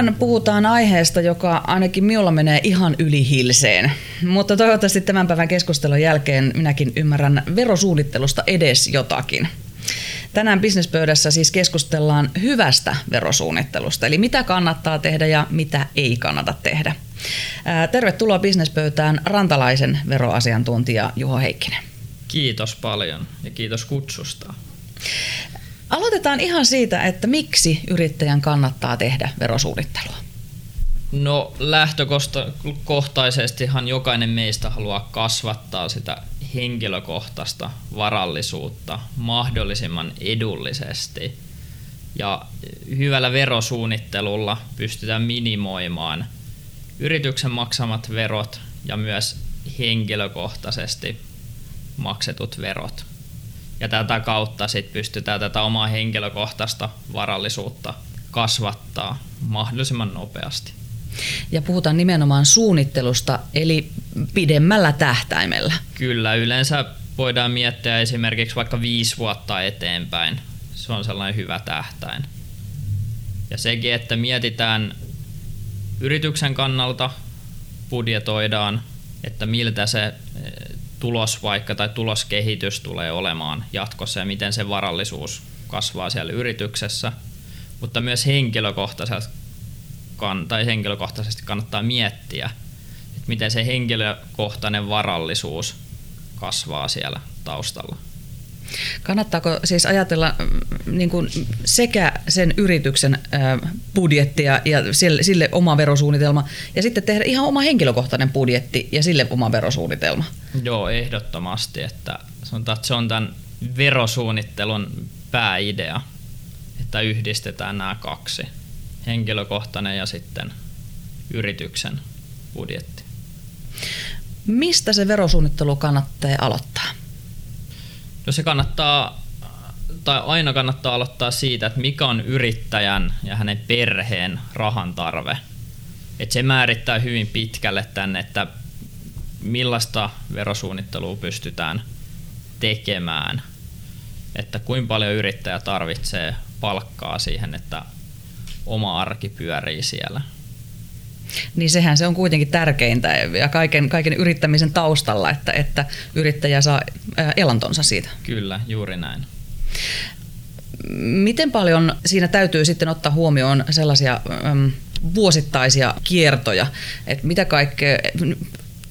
Tänään puhutaan aiheesta, joka ainakin minulla menee ihan yli hilseen. Mutta toivottavasti tämän päivän keskustelun jälkeen minäkin ymmärrän verosuunnittelusta edes jotakin. Tänään bisnespöydässä siis keskustellaan hyvästä verosuunnittelusta, eli mitä kannattaa tehdä ja mitä ei kannata tehdä. Tervetuloa bisnespöytään rantalaisen veroasiantuntija Juho Heikkinen. Kiitos paljon ja kiitos kutsusta. Aloitetaan ihan siitä, että miksi yrittäjän kannattaa tehdä verosuunnittelua. No lähtökohtaisestihan jokainen meistä haluaa kasvattaa sitä henkilökohtaista varallisuutta mahdollisimman edullisesti. Ja hyvällä verosuunnittelulla pystytään minimoimaan yrityksen maksamat verot ja myös henkilökohtaisesti maksetut verot. Ja tätä kautta sit pystytään tätä omaa henkilökohtaista varallisuutta kasvattaa mahdollisimman nopeasti. Ja puhutaan nimenomaan suunnittelusta, eli pidemmällä tähtäimellä. Kyllä, yleensä voidaan miettiä esimerkiksi vaikka viisi vuotta eteenpäin. Se on sellainen hyvä tähtäin. Ja sekin, että mietitään yrityksen kannalta, budjetoidaan, että miltä se tulos vaikka tai tuloskehitys tulee olemaan jatkossa ja miten se varallisuus kasvaa siellä yrityksessä. Mutta myös henkilökohtaisesti, tai henkilökohtaisesti kannattaa miettiä, että miten se henkilökohtainen varallisuus kasvaa siellä taustalla. Kannattaako siis ajatella mm, niin kuin sekä sen yrityksen budjettia ja sille, sille oma verosuunnitelma ja sitten tehdä ihan oma henkilökohtainen budjetti ja sille oma verosuunnitelma? Joo, ehdottomasti. Että sanotaan, että se on tämän verosuunnittelun pääidea, että yhdistetään nämä kaksi. Henkilökohtainen ja sitten yrityksen budjetti. Mistä se verosuunnittelu kannattaa aloittaa? No se kannattaa, tai aina kannattaa aloittaa siitä, että mikä on yrittäjän ja hänen perheen rahan tarve. Et se määrittää hyvin pitkälle tänne, että millaista verosuunnittelua pystytään tekemään. Että kuinka paljon yrittäjä tarvitsee palkkaa siihen, että oma arki pyörii siellä. Niin sehän se on kuitenkin tärkeintä ja kaiken, kaiken yrittämisen taustalla, että, että yrittäjä saa elantonsa siitä. Kyllä, juuri näin. Miten paljon siinä täytyy sitten ottaa huomioon sellaisia äm, vuosittaisia kiertoja, että mitä kaikkea,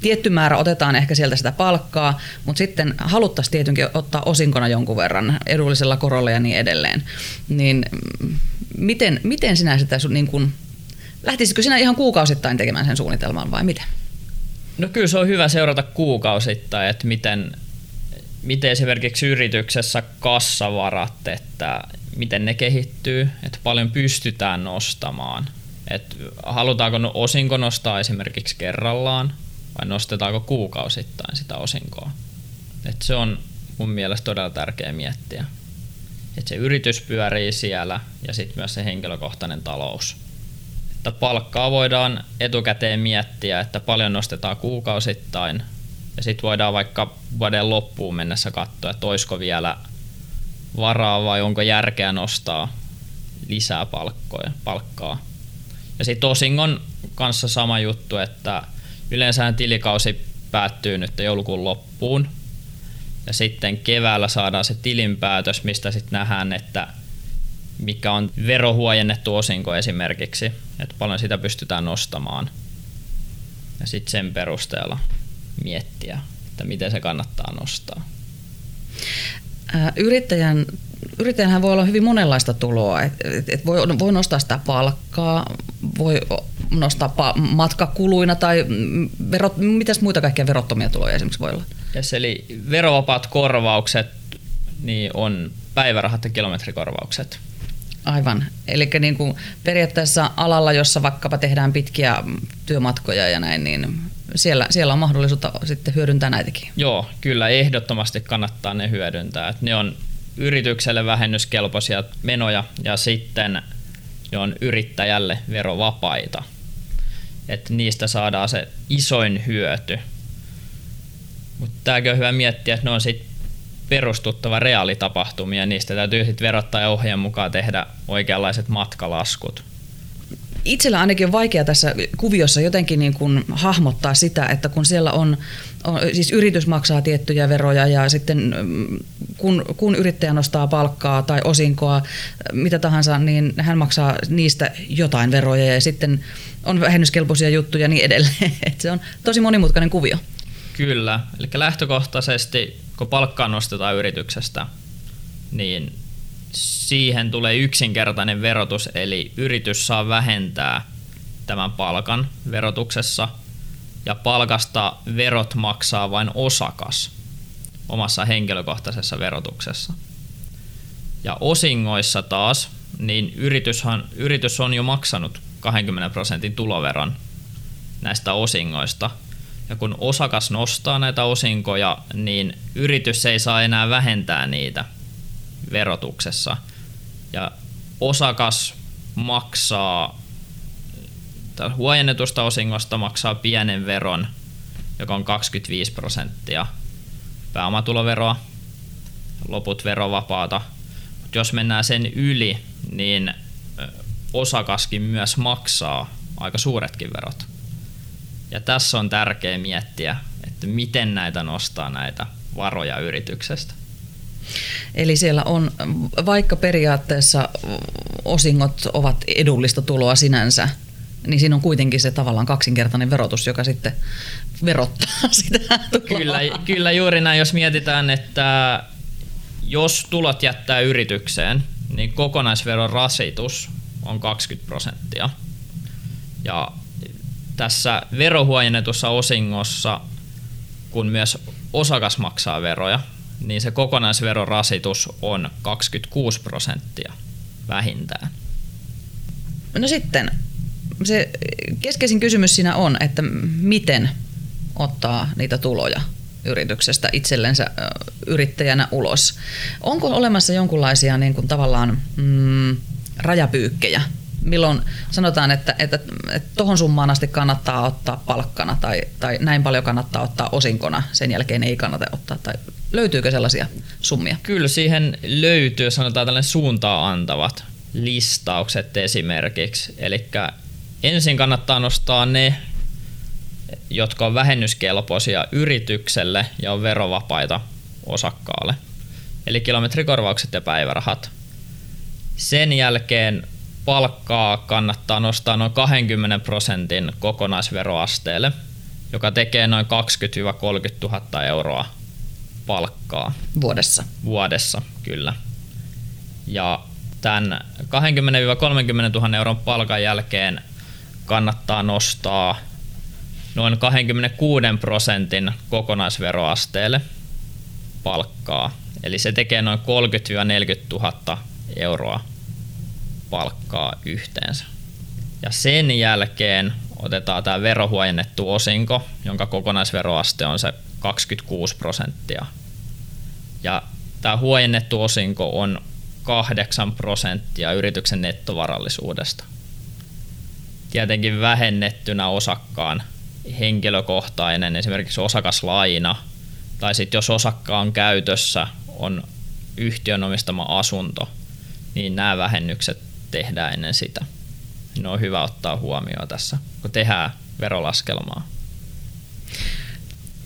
tietty määrä otetaan ehkä sieltä sitä palkkaa, mutta sitten haluttaisiin tietenkin ottaa osinkona jonkun verran edullisella korolla ja niin edelleen. Niin mm, miten, miten sinä sitä niin kuin Lähtisikö sinä ihan kuukausittain tekemään sen suunnitelman vai miten? No kyllä se on hyvä seurata kuukausittain, että miten, miten esimerkiksi yrityksessä kassavarat, että miten ne kehittyy, että paljon pystytään nostamaan. Että halutaanko osinko nostaa esimerkiksi kerrallaan vai nostetaanko kuukausittain sitä osinkoa. Että se on mun mielestä todella tärkeä miettiä. Että se yritys pyörii siellä ja sitten myös se henkilökohtainen talous että palkkaa voidaan etukäteen miettiä, että paljon nostetaan kuukausittain ja sitten voidaan vaikka vuoden loppuun mennessä katsoa, että olisiko vielä varaa vai onko järkeä nostaa lisää palkkoja, palkkaa. Ja sitten osingon kanssa sama juttu, että yleensä tilikausi päättyy nyt joulukuun loppuun. Ja sitten keväällä saadaan se tilinpäätös, mistä sitten nähdään, että mikä on verohuojennettu osinko esimerkiksi, että paljon sitä pystytään nostamaan. Ja sitten sen perusteella miettiä, että miten se kannattaa nostaa. Yrittäjän, yrittäjänhän voi olla hyvin monenlaista tuloa. Et, et, et voi, voi nostaa sitä palkkaa, voi nostaa pa- matkakuluina tai verot, mitäs muita kaikkia verottomia tuloja esimerkiksi voi olla? Yes, eli verovapaat korvaukset niin on päivärahat ja kilometrikorvaukset. Aivan. Eli niin kuin periaatteessa alalla, jossa vaikkapa tehdään pitkiä työmatkoja ja näin, niin siellä, siellä on mahdollisuutta sitten hyödyntää näitäkin. Joo, kyllä ehdottomasti kannattaa ne hyödyntää. Ne on yritykselle vähennyskelpoisia menoja ja sitten ne on yrittäjälle verovapaita. Että niistä saadaan se isoin hyöty. Mutta tämäkin on hyvä miettiä, että ne on sitten perustuttava reaalitapahtumia, niistä täytyy sitten verottaa ja ohjeen mukaan tehdä oikeanlaiset matkalaskut. itsellä ainakin on vaikea tässä kuviossa jotenkin niin kuin hahmottaa sitä, että kun siellä on, on, siis yritys maksaa tiettyjä veroja ja sitten mm, kun, kun yrittäjä nostaa palkkaa tai osinkoa, mitä tahansa, niin hän maksaa niistä jotain veroja ja sitten on vähennyskelpoisia juttuja ja niin edelleen. Et se on tosi monimutkainen kuvio. Kyllä, eli lähtökohtaisesti kun palkkaa nostetaan yrityksestä, niin siihen tulee yksinkertainen verotus, eli yritys saa vähentää tämän palkan verotuksessa ja palkasta verot maksaa vain osakas omassa henkilökohtaisessa verotuksessa. Ja osingoissa taas, niin yrityshan, yritys on jo maksanut 20 prosentin tuloveron näistä osingoista. Ja kun osakas nostaa näitä osinkoja, niin yritys ei saa enää vähentää niitä verotuksessa. Ja osakas maksaa huojennetusta osingosta maksaa pienen veron, joka on 25 prosenttia pääomatuloveroa, loput verovapaata. Mutta jos mennään sen yli, niin osakaskin myös maksaa aika suuretkin verot. Ja tässä on tärkeää miettiä, että miten näitä nostaa näitä varoja yrityksestä. Eli siellä on, vaikka periaatteessa osingot ovat edullista tuloa sinänsä, niin siinä on kuitenkin se tavallaan kaksinkertainen verotus, joka sitten verottaa sitä tuloa. Kyllä, kyllä juuri näin, jos mietitään, että jos tulot jättää yritykseen, niin kokonaisveron rasitus on 20 prosenttia. Ja tässä verohuojennetussa osingossa, kun myös osakas maksaa veroja, niin se kokonaisverorasitus on 26 prosenttia vähintään. No sitten, se keskeisin kysymys siinä on, että miten ottaa niitä tuloja yrityksestä itsellensä yrittäjänä ulos. Onko olemassa jonkunlaisia niin kuin tavallaan mm, rajapyykkejä, milloin sanotaan, että, että, että summaan asti kannattaa ottaa palkkana tai, tai näin paljon kannattaa ottaa osinkona, sen jälkeen ei kannata ottaa, tai löytyykö sellaisia summia? Kyllä siihen löytyy, sanotaan tällainen suuntaa antavat listaukset esimerkiksi, eli ensin kannattaa nostaa ne, jotka on vähennyskelpoisia yritykselle ja on verovapaita osakkaalle. Eli kilometrikorvaukset ja päivärahat. Sen jälkeen palkkaa kannattaa nostaa noin 20 prosentin kokonaisveroasteelle, joka tekee noin 20-30 000 euroa palkkaa. Vuodessa? Vuodessa, kyllä. Ja tämän 20-30 000 euron palkan jälkeen kannattaa nostaa noin 26 prosentin kokonaisveroasteelle palkkaa. Eli se tekee noin 30-40 000 euroa palkkaa yhteensä. Ja sen jälkeen otetaan tämä verohuojennettu osinko, jonka kokonaisveroaste on se 26 prosenttia. Ja tämä huojennettu osinko on 8 prosenttia yrityksen nettovarallisuudesta. Tietenkin vähennettynä osakkaan henkilökohtainen, esimerkiksi osakaslaina, tai sitten jos osakkaan käytössä on yhtiön omistama asunto, niin nämä vähennykset tehdään ennen sitä. Ne on hyvä ottaa huomioon tässä, kun tehdään verolaskelmaa.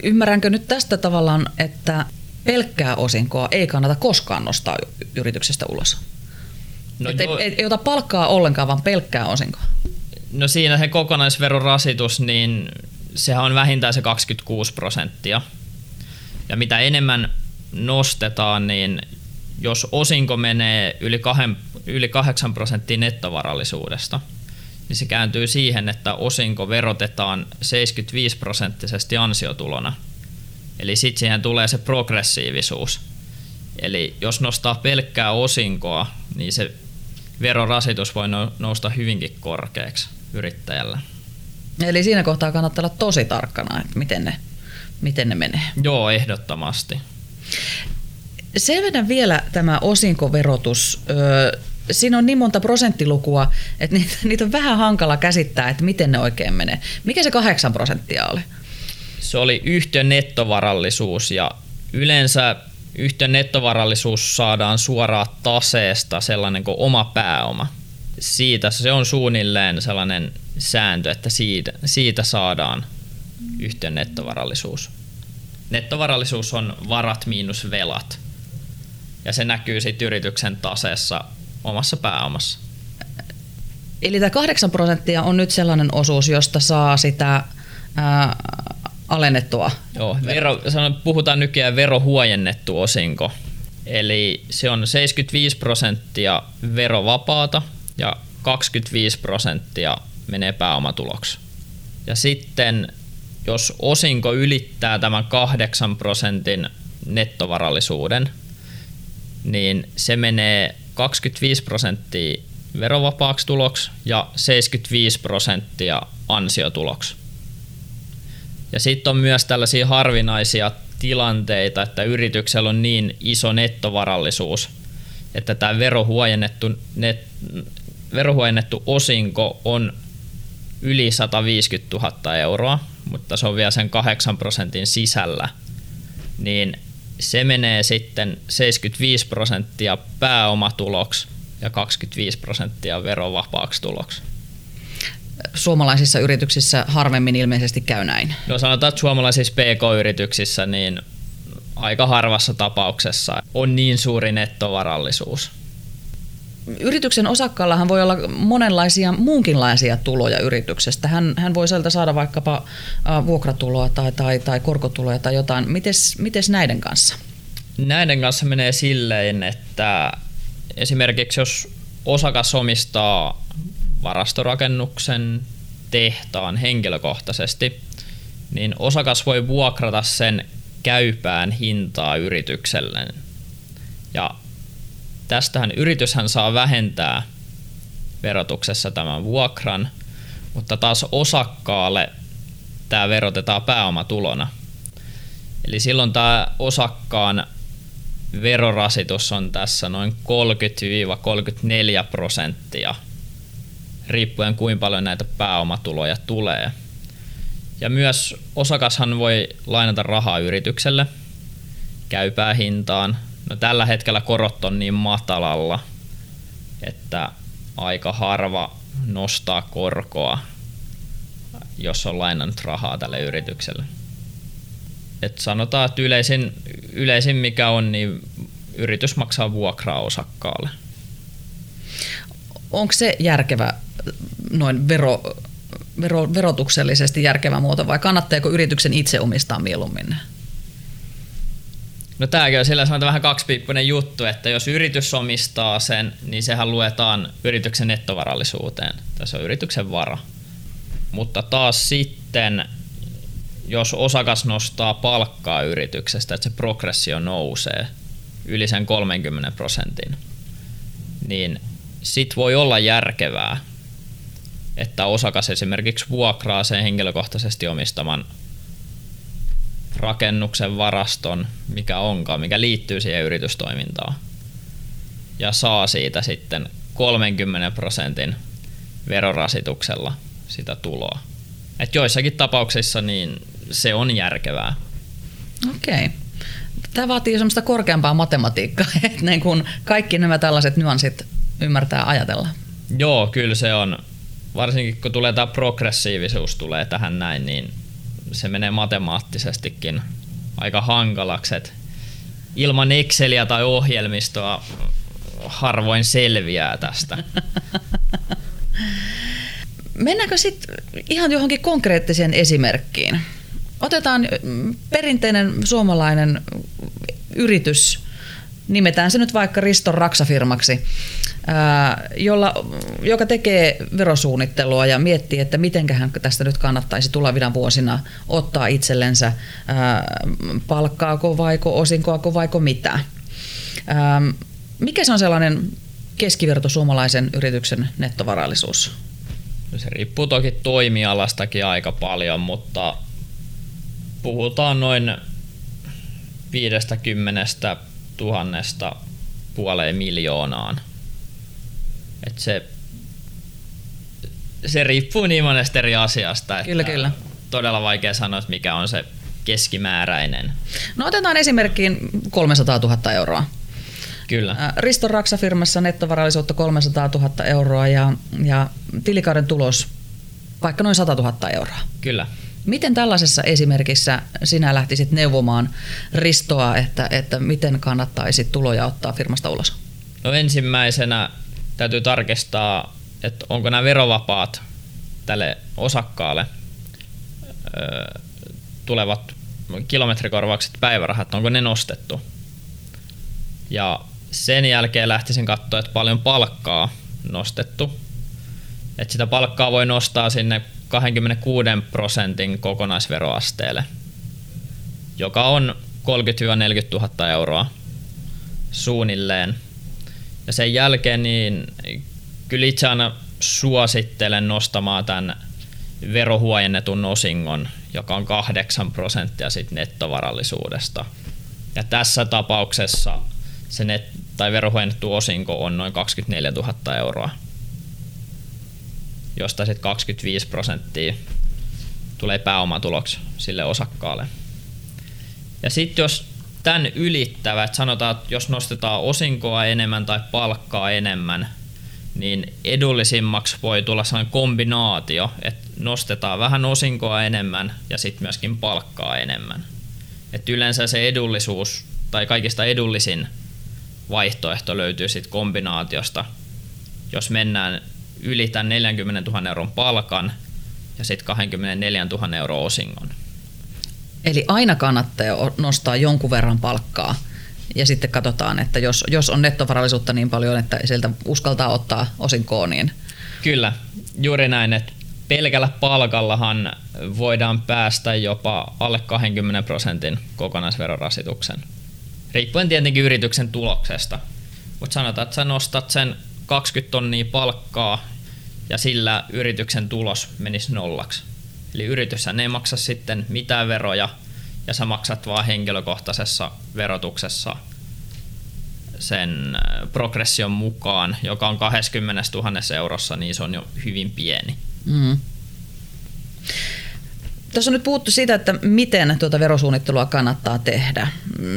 Ymmärränkö nyt tästä tavallaan, että pelkkää osinkoa ei kannata koskaan nostaa yrityksestä ulos? No ei, ei, ei ota palkkaa ollenkaan, vaan pelkkää osinkoa. No siinä se kokonaisverorasitus, niin sehän on vähintään se 26 prosenttia. Ja mitä enemmän nostetaan, niin jos osinko menee yli, kahden, yli 8 prosenttia nettovarallisuudesta, niin se kääntyy siihen, että osinko verotetaan 75 prosenttisesti ansiotulona. Eli sitten siihen tulee se progressiivisuus. Eli jos nostaa pelkkää osinkoa, niin se verorasitus voi nousta hyvinkin korkeaksi yrittäjällä. Eli siinä kohtaa kannattaa olla tosi tarkkana, että miten ne, miten ne menee. Joo, ehdottomasti. Selvennä vielä tämä osinkoverotus. Siinä on niin monta prosenttilukua, että niitä, niitä on vähän hankala käsittää, että miten ne oikein menee. Mikä se kahdeksan prosenttia oli? Se oli yhtiön nettovarallisuus ja yleensä yhtiön nettovarallisuus saadaan suoraan taseesta sellainen kuin oma pääoma. siitä, se on suunnilleen sellainen sääntö, että siitä, siitä saadaan yhtiön nettovarallisuus. Nettovarallisuus on varat miinus velat. Ja se näkyy sitten yrityksen taseessa omassa pääomassa. Eli tämä 8 prosenttia on nyt sellainen osuus, josta saa sitä ää, alennettua. Joo, vero, puhutaan nykyään verohuojennettu osinko. Eli se on 75 prosenttia verovapaata ja 25 prosenttia menee pääomatuloksi. Ja sitten jos osinko ylittää tämän 8 prosentin nettovarallisuuden, niin se menee 25 prosenttia verovapaaksi tuloksi ja 75 prosenttia ansiotuloksi. Ja sitten on myös tällaisia harvinaisia tilanteita, että yrityksellä on niin iso nettovarallisuus, että tämä verohuojennettu, net, verohuojennettu osinko on yli 150 000 euroa, mutta se on vielä sen 8 prosentin sisällä, niin se menee sitten 75 prosenttia pääomatuloksi ja 25 prosenttia verovapaaksi tuloksi. Suomalaisissa yrityksissä harvemmin ilmeisesti käy näin. No sanotaan, että suomalaisissa PK-yrityksissä niin aika harvassa tapauksessa on niin suuri nettovarallisuus. Yrityksen osakkaallahan voi olla monenlaisia muunkinlaisia tuloja yrityksestä. Hän, hän voi sieltä saada vaikkapa vuokratuloa tai, tai, tai korkotuloja tai jotain. Mites, mites näiden kanssa? Näiden kanssa menee silleen, että esimerkiksi jos osakas omistaa varastorakennuksen tehtaan henkilökohtaisesti, niin osakas voi vuokrata sen käypään hintaa yritykselle. Ja tästähän yrityshän saa vähentää verotuksessa tämän vuokran, mutta taas osakkaalle tämä verotetaan pääomatulona. Eli silloin tämä osakkaan verorasitus on tässä noin 30-34 prosenttia, riippuen kuinka paljon näitä pääomatuloja tulee. Ja myös osakashan voi lainata rahaa yritykselle käypää hintaan. No, tällä hetkellä korot on niin matalalla, että aika harva nostaa korkoa, jos on lainannut rahaa tälle yritykselle et sanotaan, että yleisin, yleisin mikä on, niin yritys maksaa vuokraa osakkaalle. Onko se järkevä noin vero, vero, verotuksellisesti järkevä muoto vai kannattaako yrityksen itse omistaa mieluummin? No tämäkin on sillä vähän kaksipiippunen juttu, että jos yritys omistaa sen, niin sehän luetaan yrityksen nettovarallisuuteen. Tässä on yrityksen vara. Mutta taas sitten jos osakas nostaa palkkaa yrityksestä, että se progressio nousee yli sen 30 prosentin, niin sit voi olla järkevää, että osakas esimerkiksi vuokraa sen henkilökohtaisesti omistaman rakennuksen varaston, mikä onkaan, mikä liittyy siihen yritystoimintaan, ja saa siitä sitten 30 prosentin verorasituksella sitä tuloa. Et joissakin tapauksissa niin se on järkevää. Okei. Okay. Tämä vaatii semmoista korkeampaa matematiikkaa, että niin kun kaikki nämä tällaiset nyanssit ymmärtää ajatella. Joo, kyllä se on. Varsinkin kun tulee tämä progressiivisuus tulee tähän näin, niin se menee matemaattisestikin aika hankalaksi. Et ilman Exceliä tai ohjelmistoa harvoin selviää tästä. Mennäänkö sitten ihan johonkin konkreettiseen esimerkkiin? Otetaan perinteinen suomalainen yritys, nimetään se nyt vaikka Riston Raksafirmaksi, jolla, joka tekee verosuunnittelua ja miettii, että mitenköhän tästä nyt kannattaisi tulevina vuosina ottaa itsellensä palkkaako vaiko osinkoako vaiko mitä. Mikä se on sellainen keskiverto suomalaisen yrityksen nettovarallisuus? Se riippuu toki toimialastakin aika paljon, mutta puhutaan noin 50 tuhannesta puoleen miljoonaan. Et se, se riippuu niin monesta eri asiasta, että kyllä, kyllä. todella vaikea sanoa, että mikä on se keskimääräinen. No otetaan esimerkkiin 300 000 euroa. Kyllä. Risto Raksa-firmassa nettovarallisuutta 300 000 euroa ja, ja tilikauden tulos vaikka noin 100 000 euroa. Kyllä. Miten tällaisessa esimerkissä sinä lähtisit neuvomaan Ristoa, että, että miten kannattaisi tuloja ottaa firmasta ulos? No ensimmäisenä täytyy tarkistaa, että onko nämä verovapaat tälle osakkaalle tulevat kilometrikorvaukset, päivärahat, onko ne nostettu. Ja sen jälkeen lähtisin katsoa, että paljon palkkaa nostettu. Että sitä palkkaa voi nostaa sinne 26 prosentin kokonaisveroasteelle, joka on 30-40 000 euroa suunnilleen. Ja sen jälkeen niin kyllä itse aina suosittelen nostamaan tämän verohuojennetun osingon, joka on 8 prosenttia sit nettovarallisuudesta. Ja tässä tapauksessa se net, tai verohuojennettu osinko on noin 24 000 euroa, josta sitten 25 prosenttia tulee pääomatuloksi sille osakkaalle. Ja sitten jos tämän ylittävät, sanotaan, että jos nostetaan osinkoa enemmän tai palkkaa enemmän, niin edullisimmaksi voi tulla sellainen kombinaatio, että nostetaan vähän osinkoa enemmän ja sitten myöskin palkkaa enemmän. Et yleensä se edullisuus tai kaikista edullisin vaihtoehto löytyy sitten kombinaatiosta, jos mennään yli tämän 40 000 euron palkan ja sitten 24 000 euron osingon. Eli aina kannattaa nostaa jonkun verran palkkaa ja sitten katsotaan, että jos, jos on nettovarallisuutta niin paljon, että sieltä uskaltaa ottaa osinkoon, niin... Kyllä, juuri näin, että pelkällä palkallahan voidaan päästä jopa alle 20 prosentin kokonaisverorasituksen. Riippuen tietenkin yrityksen tuloksesta. Mutta sanotaan, että sä nostat sen 20 tonnia palkkaa ja sillä yrityksen tulos menisi nollaksi. Eli yritys ei maksa sitten mitään veroja ja sä maksat vaan henkilökohtaisessa verotuksessa sen äh, progression mukaan, joka on 20 000 eurossa, niin se on jo hyvin pieni. Mm. Tässä on nyt puhuttu siitä, että miten tuota verosuunnittelua kannattaa tehdä.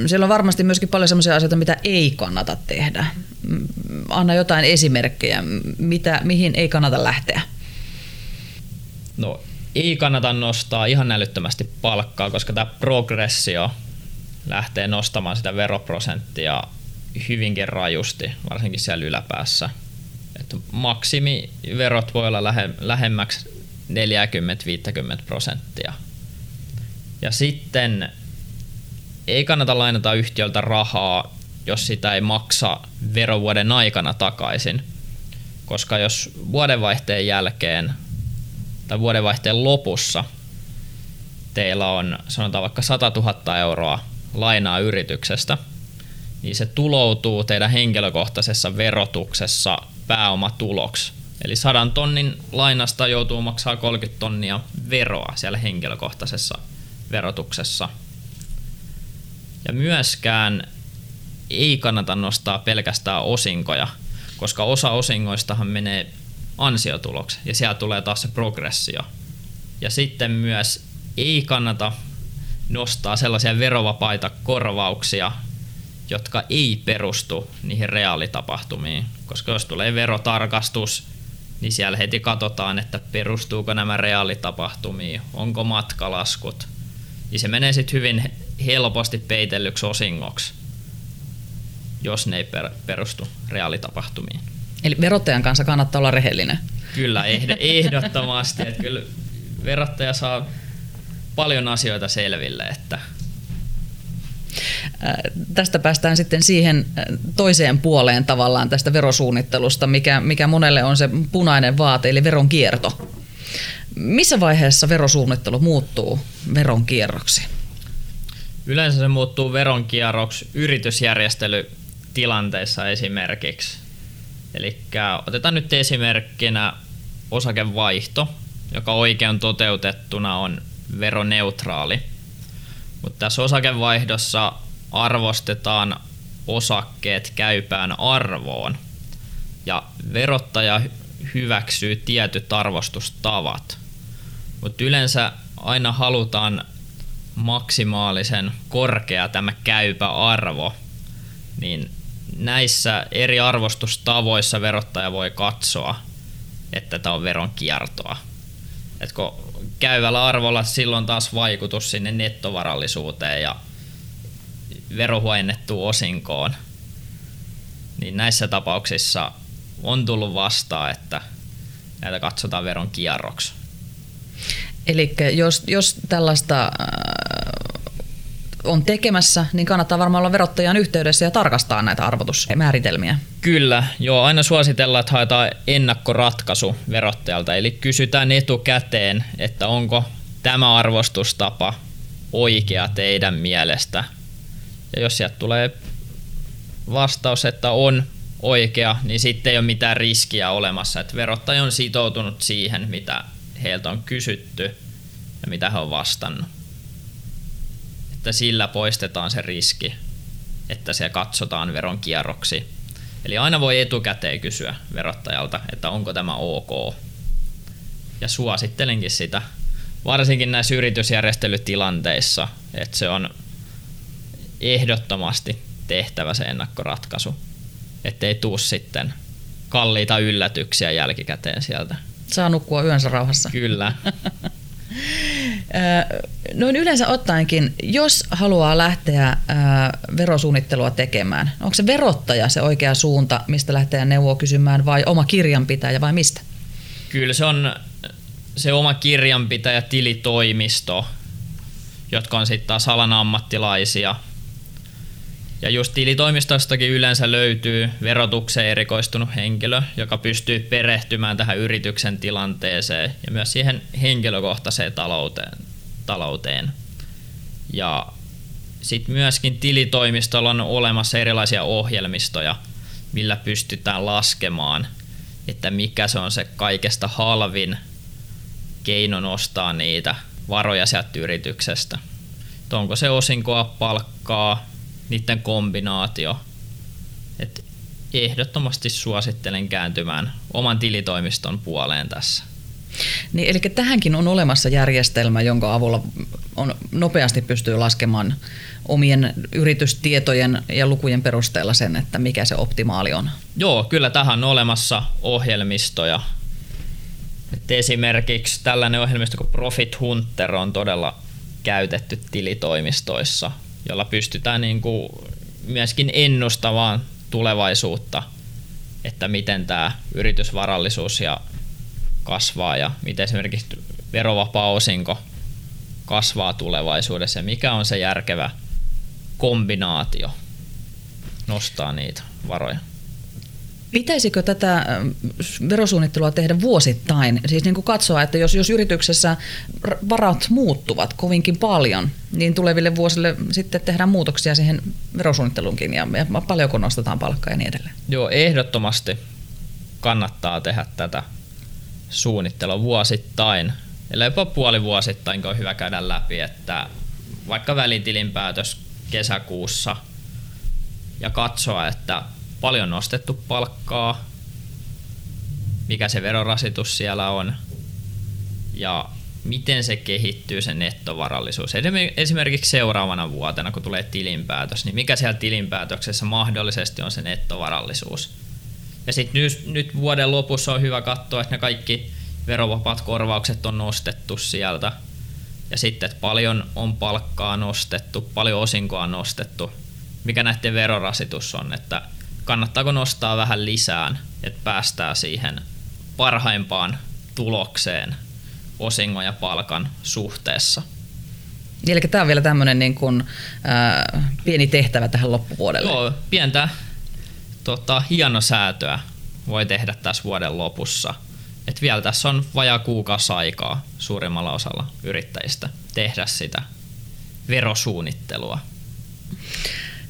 Siellä on varmasti myöskin paljon sellaisia asioita, mitä ei kannata tehdä. Anna jotain esimerkkejä, mitä, mihin ei kannata lähteä. No ei kannata nostaa ihan älyttömästi palkkaa, koska tämä progressio lähtee nostamaan sitä veroprosenttia hyvinkin rajusti, varsinkin siellä yläpäässä. Et maksimiverot voi olla lähe, lähemmäksi 40-50 prosenttia. Ja sitten ei kannata lainata yhtiöltä rahaa, jos sitä ei maksa verovuoden aikana takaisin. Koska jos vuodenvaihteen jälkeen tai vuodenvaihteen lopussa teillä on sanotaan vaikka 100 000 euroa lainaa yrityksestä, niin se tuloutuu teidän henkilökohtaisessa verotuksessa pääomatuloksi. Eli sadan tonnin lainasta joutuu maksaa 30 tonnia veroa siellä henkilökohtaisessa verotuksessa. Ja myöskään ei kannata nostaa pelkästään osinkoja, koska osa osingoistahan menee ansiotuloksi ja siellä tulee taas se progressio. Ja sitten myös ei kannata nostaa sellaisia verovapaita korvauksia, jotka ei perustu niihin reaalitapahtumiin. Koska jos tulee verotarkastus, niin siellä heti katsotaan, että perustuuko nämä reaalitapahtumiin, onko matkalaskut. Niin se menee sitten hyvin helposti peitellyksi osingoksi, jos ne ei perustu reaalitapahtumiin. Eli verottajan kanssa kannattaa olla rehellinen. Kyllä, ehdottomasti. että kyllä verottaja saa paljon asioita selville, että Tästä päästään sitten siihen toiseen puoleen tavallaan tästä verosuunnittelusta, mikä, mikä monelle on se punainen vaate, eli veronkierto. Missä vaiheessa verosuunnittelu muuttuu veronkierroksi? Yleensä se muuttuu veronkierroksi yritysjärjestelytilanteissa esimerkiksi. Eli otetaan nyt esimerkkinä osakevaihto, joka oikein toteutettuna on veroneutraali. Mutta tässä osakevaihdossa arvostetaan osakkeet käypään arvoon ja verottaja hyväksyy tietyt arvostustavat. Mutta yleensä aina halutaan maksimaalisen korkea tämä käypä arvo, niin näissä eri arvostustavoissa verottaja voi katsoa, että tämä on veronkiertoa. Et kun käyvällä arvolla silloin taas vaikutus sinne nettovarallisuuteen ja verohuojennettuun osinkoon, niin näissä tapauksissa on tullut vastaan, että näitä katsotaan veron kierroksi. Eli jos, jos tällaista äh, on tekemässä, niin kannattaa varmaan olla verottajan yhteydessä ja tarkastaa näitä arvotusmääritelmiä. Kyllä, joo, aina suositellaan, että haetaan ennakkoratkaisu verottajalta, eli kysytään etukäteen, että onko tämä arvostustapa oikea teidän mielestä. Ja jos sieltä tulee vastaus, että on oikea, niin sitten ei ole mitään riskiä olemassa, että verottaja on sitoutunut siihen, mitä heiltä on kysytty ja mitä he on vastannut. Että sillä poistetaan se riski, että se katsotaan veron kierroksi. Eli aina voi etukäteen kysyä verottajalta, että onko tämä ok. Ja suosittelenkin sitä, varsinkin näissä yritysjärjestelytilanteissa, että se on ehdottomasti tehtävä se ennakkoratkaisu, ettei tuu sitten kalliita yllätyksiä jälkikäteen sieltä. Saa nukkua yönsä rauhassa. Kyllä. Noin yleensä ottaenkin, jos haluaa lähteä verosuunnittelua tekemään, onko se verottaja se oikea suunta, mistä lähteä neuvoa kysymään vai oma kirjanpitäjä vai mistä? Kyllä se on se oma kirjanpitäjä, tilitoimisto, jotka on sitten taas alan ammattilaisia – ja just tilitoimistostakin yleensä löytyy verotukseen erikoistunut henkilö, joka pystyy perehtymään tähän yrityksen tilanteeseen ja myös siihen henkilökohtaiseen talouteen. talouteen. Ja sitten myöskin tilitoimistolla on olemassa erilaisia ohjelmistoja, millä pystytään laskemaan, että mikä se on se kaikesta halvin keino nostaa niitä varoja sieltä yrityksestä. onko se osinkoa, palkkaa, niiden kombinaatio. Et ehdottomasti suosittelen kääntymään oman tilitoimiston puoleen tässä. Niin, eli tähänkin on olemassa järjestelmä, jonka avulla on, nopeasti pystyy laskemaan omien yritystietojen ja lukujen perusteella sen, että mikä se optimaali on. Joo, kyllä tähän on olemassa ohjelmistoja. Et esimerkiksi tällainen ohjelmisto kuin Profit Hunter on todella käytetty tilitoimistoissa – jolla pystytään niin kuin myöskin ennustamaan tulevaisuutta, että miten tämä yritysvarallisuus ja kasvaa ja miten esimerkiksi verovapaa osinko kasvaa tulevaisuudessa ja mikä on se järkevä kombinaatio nostaa niitä varoja. Pitäisikö tätä verosuunnittelua tehdä vuosittain? Siis niin kuin katsoa, että jos, jos yrityksessä varat muuttuvat kovinkin paljon, niin tuleville vuosille sitten tehdään muutoksia siihen verosuunnitteluunkin ja, ja paljonko nostetaan palkkaa ja niin edelleen. Joo, ehdottomasti kannattaa tehdä tätä suunnittelua vuosittain, eli jopa puolivuosittain, on hyvä käydä läpi, että vaikka välitilinpäätös kesäkuussa ja katsoa, että paljon nostettu palkkaa, mikä se verorasitus siellä on ja miten se kehittyy se nettovarallisuus. Esimerkiksi seuraavana vuotena, kun tulee tilinpäätös, niin mikä siellä tilinpäätöksessä mahdollisesti on se nettovarallisuus. Ja sitten nyt, nyt vuoden lopussa on hyvä katsoa, että ne kaikki verovapaat korvaukset on nostettu sieltä. Ja sitten, että paljon on palkkaa nostettu, paljon osinkoa nostettu, mikä näiden verorasitus on, että kannattaako nostaa vähän lisään, että päästään siihen parhaimpaan tulokseen osingon ja palkan suhteessa. Eli tämä on vielä tämmöinen niin kuin, äh, pieni tehtävä tähän loppuvuodelle. Joo, pientä tota, hienosäätöä voi tehdä tässä vuoden lopussa. Et vielä tässä on vajaa kuukausi aikaa suurimmalla osalla yrittäjistä tehdä sitä verosuunnittelua.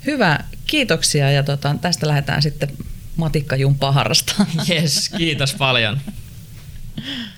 Hyvä, kiitoksia ja tota, tästä lähdetään sitten matikkajumppaa harrastamaan. Yes, kiitos paljon.